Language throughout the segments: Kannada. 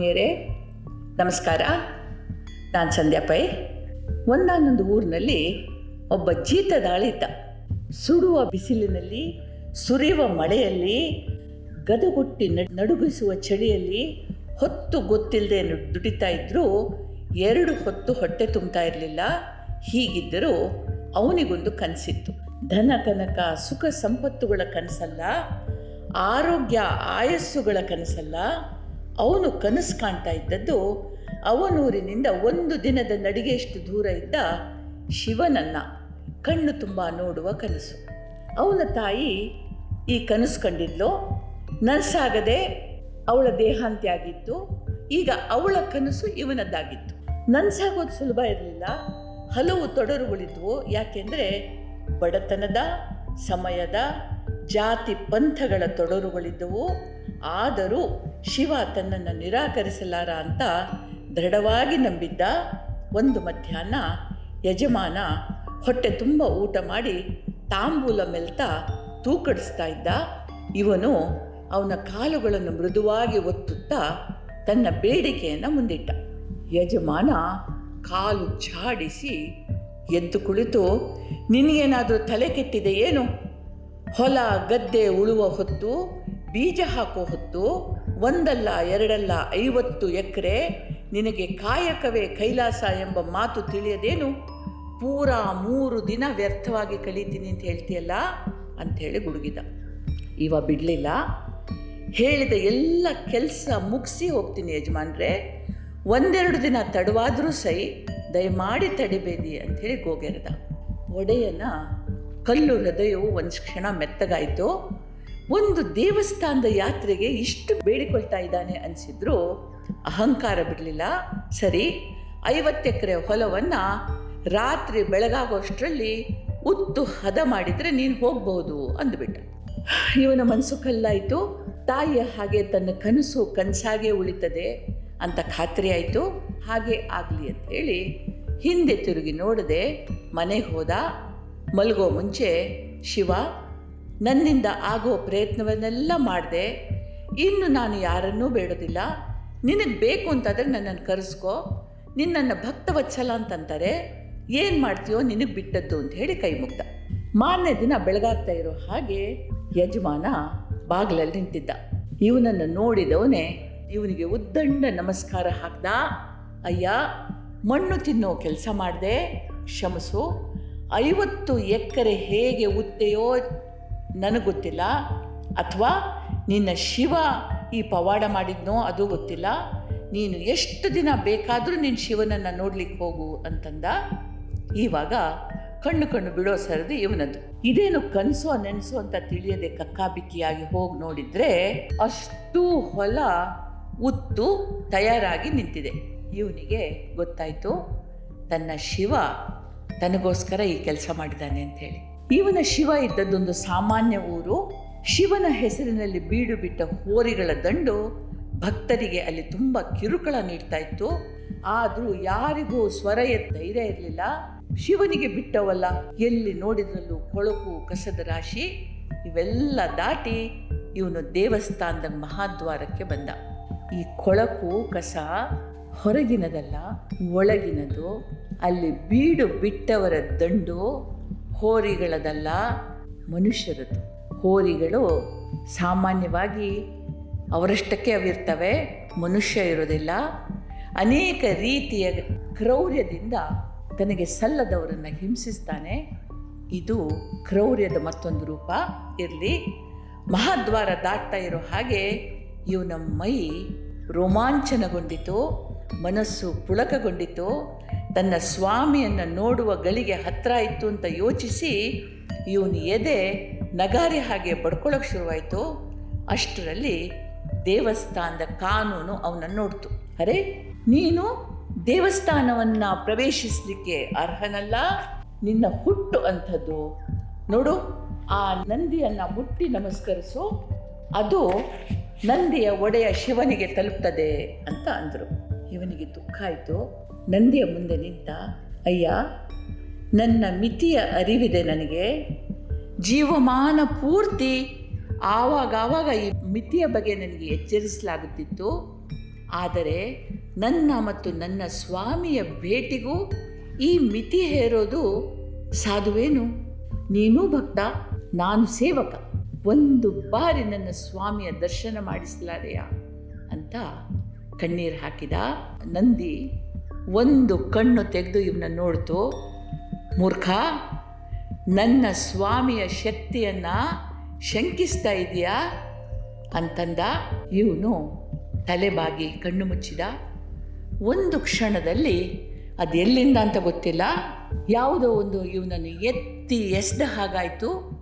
ಆತ್ಮೀಯರೇ, ನಮಸ್ಕಾರ. ನಾನು ಸಂಧ್ಯಾ ಪೈ. ಒಂದಾನೊಂದು ಊರಿನಲ್ಲಿ ಒಬ್ಬ ಜೀತದಾಳಿದ್ದ ಸುಡುವ ಬಿಸಿಲಿನಲ್ಲಿ ಸುರಿಯುವ ಮಳೆಯಲ್ಲಿ, ಗದಗುಟ್ಟಿ ನಡುಗಿಸುವ ಚಳಿಯಲ್ಲಿ ಹೊತ್ತು ಗೊತ್ತಿಲ್ಲದೆ ದುಡಿತಾ ಇದ್ದರೂ ಎರಡು ಹೊತ್ತು ಹೊಟ್ಟೆ ತುಂಬ್ತಾ ಇರಲಿಲ್ಲ. ಹೀಗಿದ್ದರೂ ಅವನಿಗೊಂದು ಕನಸಿತ್ತು. ಧನ, ಕನಕ, ಸುಖ, ಸಂಪತ್ತುಗಳ ಕನಸಲ್ಲ, ಆರೋಗ್ಯ, ಆಯಸ್ಸುಗಳ ಕನಸಲ್ಲ ಅವನು ಕನಸು ಕಾಣ್ತಾ ಇದ್ದದ್ದು ಅವನೂರಿನಿಂದ ಒಂದು ದಿನದ ನಡಿಗೆಯಷ್ಟು ದೂರ ಇದ್ದ ಶಿವನನ್ನ ಕಣ್ಣು ತುಂಬ ನೋಡುವ ಕನಸು. ಅವನ ತಾಯಿ ಈ ಕನಸು ಕಂಡಿದ್ಲು. ನನಸಾಗದೆ ಅವಳ ದೇಹಾಂತ್ಯ ಆಗಿತ್ತು ಈಗ ಅವಳ ಕನಸು ಇವನದ್ದಾಗಿತ್ತು. ನನಸಾಗೋದು ಸುಲಭ ಇರಲಿಲ್ಲ. ಹಲವು ತೊಡರುಗಳಿದ್ವು. ಯಾಕೆಂದರೆ ಬಡತನದ, ಸಮಯದ, ಜಾತಿ ಪಂಥಗಳ ತೊಡರುಗಳಿದ್ದವು. ಆದರೂ ಶಿವ ತನ್ನನ್ನು ನಿರಾಕರಿಸಲಾರ ಅಂತ ದೃಢವಾಗಿ ನಂಬಿದ್ದ ಒಂದು ಮಧ್ಯಾಹ್ನ ಯಜಮಾನ ಹೊಟ್ಟೆ ತುಂಬ ಊಟ ಮಾಡಿ ತಾಂಬೂಲ ಮೆಲ್ತಾ ತೂಕಡಿಸ್ತಾ ಇದ್ದ. ಇವನು ಅವನ ಕಾಲುಗಳನ್ನು ಮೃದುವಾಗಿ ಒತ್ತುತ್ತಾ ತನ್ನ ಬೇಡಿಕೆಯನ್ನು ಮುಂದಿಟ್ಟ. ಯಜಮಾನ ಕಾಲು ಚಾಡಿಸಿ ಎದ್ದು ಕುಳಿತು, ನಿನಗೇನಾದರೂ ತಲೆ ಕೆಟ್ಟಿದೆ ಏನು? ಹೊಲ ಗದ್ದೆ ಉಳುವ ಹೊತ್ತು ಬೀಜ ಹಾಕೋ ಹೊತ್ತು ಒಂದಲ್ಲ, ಎರಡಲ್ಲ, ಐವತ್ತು ಎಕರೆ ನಿನಗೆ ಕಾಯಕವೇ ಕೈಲಾಸ ಎಂಬ ಮಾತು ತಿಳಿಯದೇನು? ಪೂರಾ ಮೂರು ದಿನ ವ್ಯರ್ಥವಾಗಿ ಕಳೀತೀನಿ ಅಂತ ಹೇಳ್ತೀಯಲ್ಲ? ಅಂಥೇಳಿ ಗುಡುಗಿದ. ಇವ ಬಿಡಲಿಲ್ಲ. ಹೇಳಿದ ಎಲ್ಲ ಕೆಲಸ ಮುಗಿಸಿ ಹೋಗ್ತೀನಿ ಯಜಮಾನ್ರೆ. ಒಂದೆರಡು ದಿನ ತಡವಾದರೂ ಸೈ, ದಯಮಾಡಿ ತಡಿಬೇಡಿ ಅಂಥೇಳಿ ಗೋಗೆರೆದ. ಒಡೆಯನ ಕಲ್ಲು ಹೃದಯವು ಒಂದು ಕ್ಷಣ ಮೆತ್ತಗಾಯಿತು. ಒಂದು ದೇವಸ್ಥಾನದ ಯಾತ್ರೆಗೆ ಇಷ್ಟು ಬೇಡಿಕೊಳ್ತಾ ಇದ್ದಾನೆ ಅನಿಸಿದ್ರು ಅಹಂಕಾರ ಬಿಡಲಿಲ್ಲ. ಸರಿ, ಐವತ್ತು ಎಕರೆ ಹೊಲವನ್ನು ರಾತ್ರಿ ಬೆಳಗಾಗೋಷ್ಟರಲ್ಲಿ ಉತ್ತು ಹದ ಮಾಡಿದರೆ ನೀನು ಹೋಗ್ಬೋದು ಅಂದುಬಿಟ್ಟ ಇವನ ಮನಸ್ಸು ಕಲ್ಲಾಯಿತು. ತಾಯಿಯ ಹಾಗೆ ತನ್ನ ಕನಸು ಕನಸಾಗೆ ಉಳಿತದೆ ಅಂತ ಖಾತ್ರಿ ಆಯಿತು. ಹಾಗೆ ಆಗಲಿ ಅಂತ ಹೇಳಿ ಹಿಂದೆ ತಿರುಗಿ ನೋಡದೆ ಮನೆಗೆ ಹೋದ. ಮಲಗೋ ಮುಂಚೆ ಶಿವ ನನ್ನಿಂದ ಆಗೋ ಪ್ರಯತ್ನವನ್ನೆಲ್ಲ ಮಾಡಿದೆ, ಇನ್ನು ನಾನು ಯಾರನ್ನೂ ಬೇಡೋದಿಲ್ಲ. ನಿನಗೆ ಬೇಕು ಅಂತಾದರೆ ನನ್ನನ್ನು ಕರೆಸ್ಕೋ. ನಿನ್ನನ್ನು ಭಕ್ತವತ್ಸಲ ಅಂತಂತಾರೆ. ಏನು ಮಾಡ್ತೀಯೋ ನಿನಗೆ ಬಿಟ್ಟದ್ದು ಅಂತ ಹೇಳಿ ಕೈ ಮುಗ್ದ. ಮಾರನೇ ದಿನ ಬೆಳಗಾಗ್ತಾ ಇರೋ ಹಾಗೆ ಯಜಮಾನ ಬಾಗಿಲಲ್ಲಿ ನಿಂತಿದ್ದ. ಇವನನ್ನು ನೋಡಿದವನೇ ಇವನಿಗೆ ಉದ್ದಂಡ ನಮಸ್ಕಾರ ಹಾಕ್ದ. ಅಯ್ಯ, ಮಣ್ಣು ತಿನ್ನೋ ಕೆಲಸ ಮಾಡಿದೆ ಕ್ಷಮಸು ಐವತ್ತು ಎಕರೆ ಹೇಗೆ ಉತ್ತೆಯೋ ನನಗೆ ಗೊತ್ತಿಲ್ಲ. ಅಥವಾ ನಿನ್ನ ಶಿವ ಈ ಪವಾಡ ಮಾಡಿದ್ನೋ ಅದು ಗೊತ್ತಿಲ್ಲ. ನೀನು ಎಷ್ಟು ದಿನ ಬೇಕಾದರೂ ನಿನ್ನ ಶಿವನನ್ನು ನೋಡ್ಲಿಕ್ಕೆ ಹೋಗು ಅಂತಂದ. ಇವಾಗ ಕಣ್ಣು ಕಣ್ಣು ಬಿಡೋ ಸರದಿ ಇವನದ್ದು. ಇದೇನು ಕನಸು ನೆನಸು ಅಂತ ತಿಳಿಯದೆ ಕಕ್ಕಾಬಿಕ್ಕಿಯಾಗಿ ಹೋಗಿ ನೋಡಿದ್ರೆ ಅಷ್ಟು ಹೊಲ ಉತ್ತು ತಯಾರಾಗಿ ನಿಂತಿದೆ. ಇವನಿಗೆ ಗೊತ್ತಾಯಿತು, ತನ್ನ ಶಿವ ತನಗೋಸ್ಕರ ಈ ಕೆಲಸ ಮಾಡಿದ್ದಾನೆ ಅಂಥೇಳಿ ಇವನ ಶಿವ ಇದ್ದದ್ದೊಂದು ಸಾಮಾನ್ಯ ಊರು, ಶಿವನ ಹೆಸರಿನಲ್ಲಿ ಬೀಡು ಬಿಟ್ಟ ಹೋರಿಗಳ ದಂಡು ಭಕ್ತರಿಗೆ ಅಲ್ಲಿ ತುಂಬ ಕಿರುಕುಳ ನೀಡ್ತಾ ಇತ್ತು. ಆದರೂ ಯಾರಿಗೂ ಸ್ವರ ಧೈರ್ಯ ಇರಲಿಲ್ಲ. ಶಿವನಿಗೆ ಬಿಟ್ಟವಲ್ಲ, ಎಲ್ಲಿ ನೋಡಿದ್ರಲ್ಲೂ ಕೊಳಕು ಕಸದ ರಾಶಿ. ಇವೆಲ್ಲ ದಾಟಿ ಇವನು ದೇವಸ್ಥಾನದ ಮಹಾದ್ವಾರಕ್ಕೆ ಬಂದ. ಈ ಕೊಳಕು ಕಸ ಹೊರಗಿನದಲ್ಲ, ಒಳಗಿನದು, ಅಲ್ಲಿ ಬೀಡು ಬಿಟ್ಟವರ ದಂಡು ಹೋರಿಗಳದಲ್ಲ ಮನುಷ್ಯರದು. ಹೋರಿಗಳು ಸಾಮಾನ್ಯವಾಗಿ ಅವರಷ್ಟಕ್ಕೆ ಅವಿರ್ತವೆ, ಮನುಷ್ಯ ಇರೋದಿಲ್ಲ ಅನೇಕ ರೀತಿಯ ಕ್ರೌರ್ಯದಿಂದ ತನಗೆ ಸಲ್ಲದವರನ್ನು ಹಿಂಸಿಸ್ತಾನೆ. ಇದು ಕ್ರೌರ್ಯದ ಮತ್ತೊಂದು ರೂಪ ಇರಲಿ. ಮಹಾದ್ವಾರ ದಾಟ್ತಾ ಇರೋ ಹಾಗೆ ಇವನ ಮೈ ರೋಮಾಂಚನಗೊಂಡಿತು, ಮನಸ್ಸು ಪುಳಕಗೊಂಡಿತು. ತನ್ನ ಸ್ವಾಮಿಯನ್ನು ನೋಡುವ ಗಳಿಗೆ ಹತ್ರ ಇತ್ತು ಅಂತ ಯೋಚಿಸಿ ಇವನು ಎದೆ ನಗಾರಿ ಹಾಗೆ ಬಡ್ಕೊಳ್ಳೋಕೆ ಶುರುವಾಯಿತು. ಅಷ್ಟರಲ್ಲಿ ದೇವಸ್ಥಾನದ ಕಾನೂನು ಅವನನ್ನು ನೋಡ್ತು. ಅರೆ, ನೀನು ದೇವಸ್ಥಾನವನ್ನು ಪ್ರವೇಶಿಸಲಿಕ್ಕೆ ಅರ್ಹನಲ್ಲ? ನಿನ್ನ ಹುಟ್ಟು ಅಂಥದ್ದು. ನೋಡು, ಆ ನಂದಿಯನ್ನು ಮುಟ್ಟಿ ನಮಸ್ಕರಿಸು. ಅದು ನಂದಿಯ ಒಡೆಯ ಶಿವನಿಗೆ ತಲುಪ್ತದೆ ಅಂತ ಅಂದರು. ಇವನಿಗೆ ದುಃಖ ಆಯಿತು. ನಂದಿಯ ಮುಂದೆ ನಿಂತ, ಅಯ್ಯ, ನನ್ನ ಮಿತಿಯ ಅರಿವಿದೆ ನನಗೆ. ಜೀವಮಾನ ಪೂರ್ತಿ ಆವಾಗ ಆವಾಗ ಈ ಮಿತಿಯ ಬಗ್ಗೆ ನನಗೆ ಎಚ್ಚರಿಸಲಾಗುತ್ತಿತ್ತು. ಆದರೆ ನನ್ನ ಮತ್ತು ನನ್ನ ಸ್ವಾಮಿಯ ಭೇಟಿಗೂ ಈ ಮಿತಿ ಹೇರೋದು ಸಾಧುವೇನು? ನೀನೂ ಭಕ್ತ, ನಾನು ಸೇವಕ. ಒಂದು ಬಾರಿ ನನ್ನ ಸ್ವಾಮಿಯ ದರ್ಶನ ಮಾಡಿಸಲಾರೆಯಾ? ಅಂತ ಕಣ್ಣೀರು ಹಾಕಿದ ನಂದಿ. ಒಂದು ಕಣ್ಣು ತೆಗೆದು ಇವನ್ನ ನೋಡ್ತು, ಮೂರ್ಖ, ನನ್ನ ಸ್ವಾಮಿಯ ಶಕ್ತಿಯನ್ನು ಶಂಕಿಸ್ತಾ ಇದೆಯಾ ಅಂತಂದ ಇವನು ತಲೆಬಾಗಿ ಕಣ್ಣು ಮುಚ್ಚಿದ. ಒಂದು ಕ್ಷಣದಲ್ಲಿ ಅದು ಎಲ್ಲಿಂದ ಅಂತ ಗೊತ್ತಿಲ್ಲ. ಯಾವುದೋ ಒಂದು ಇವನನ್ನು ಎತ್ತಿ ಎಸ್ದ ಹಾಗಾಯಿತು.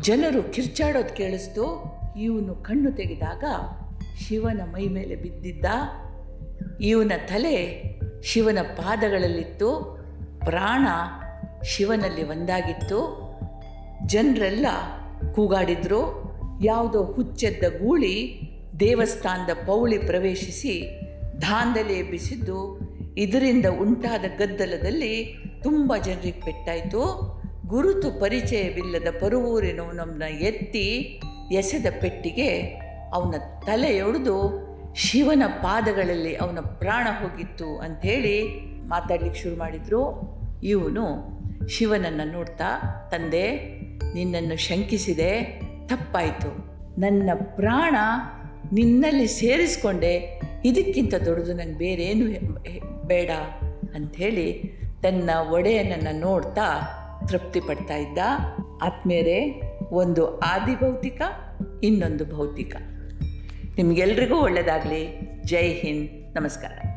ಜನರು ಕಿರ್ಚಾಡೋದು ಕೇಳಿಸ್ತು. ಇವನು ಕಣ್ಣು ತೆಗೆದಾಗ ಶಿವನ ಮೈ ಮೇಲೆ ಬಿದ್ದಿದ್ದ. ಇವನ ತಲೆ ಶಿವನ ಪಾದಗಳಲ್ಲಿತ್ತು. ಪ್ರಾಣ ಶಿವನಲ್ಲಿ ಒಂದಾಗಿತ್ತು. ಜನರೆಲ್ಲ ಕೂಗಾಡಿದ್ರು. ಯಾವುದೋ ಹುಚ್ಚೆದ್ದ ಗೂಳಿ ದೇವಸ್ಥಾನದ ಪೌಳಿ ಪ್ರವೇಶಿಸಿ ದಾಂಧಲೆ ಎಬ್ಬಿಸಿದ್ದು. ಇದರಿಂದ ಉಂಟಾದ ಗದ್ದಲದಲ್ಲಿ ತುಂಬ ಜನರಿಗೆ ಪೆಟ್ಟಾಯಿತು. ಗುರುತು ಪರಿಚಯವಿಲ್ಲದ ಪರುವೂರಿನವನನ್ನ ಎತ್ತಿ ಎಸೆದ ಪೆಟ್ಟಿಗೆ ಅವನ ತಲೆಯೊಡೆದು ಶಿವನ ಪಾದಗಳಲ್ಲಿ ಅವನ ಪ್ರಾಣ ಹೋಗಿತ್ತು ಅಂಥೇಳಿ ಮಾತಾಡ್ಲಿಕ್ಕೆ ಶುರು ಮಾಡಿದರು. ಇವನು ಶಿವನನ್ನು ನೋಡ್ತಾ, ತಂದೆ, ನಿನ್ನನ್ನು ಶಂಕಿಸಿದೆ, ತಪ್ಪಾಯಿತು. ನನ್ನ ಪ್ರಾಣ ನಿನ್ನಲ್ಲಿ ಸೇರಿಸ್ಕೊಂಡೆ. ಇದಕ್ಕಿಂತ ದೊಡ್ಡದು ನನಗೆ ಬೇರೇನು ಬೇಡ ಅಂಥೇಳಿ ತನ್ನ ಒಡೆಯನನ್ನು ನೋಡ್ತಾ ತೃಪ್ತಿ ಪಡ್ತಾ ಇದ್ದ. ಆತ್ಮೇರೆ ಒಂದು ಆದಿಭೌತಿಕ, ಇನ್ನೊಂದು ಭೌತಿಕ. ನಿಮಗೆಲ್ರಿಗೂ ಒಳ್ಳೆಯದಾಗಲಿ ಜೈ ಹಿಂದ್. ನಮಸ್ಕಾರ.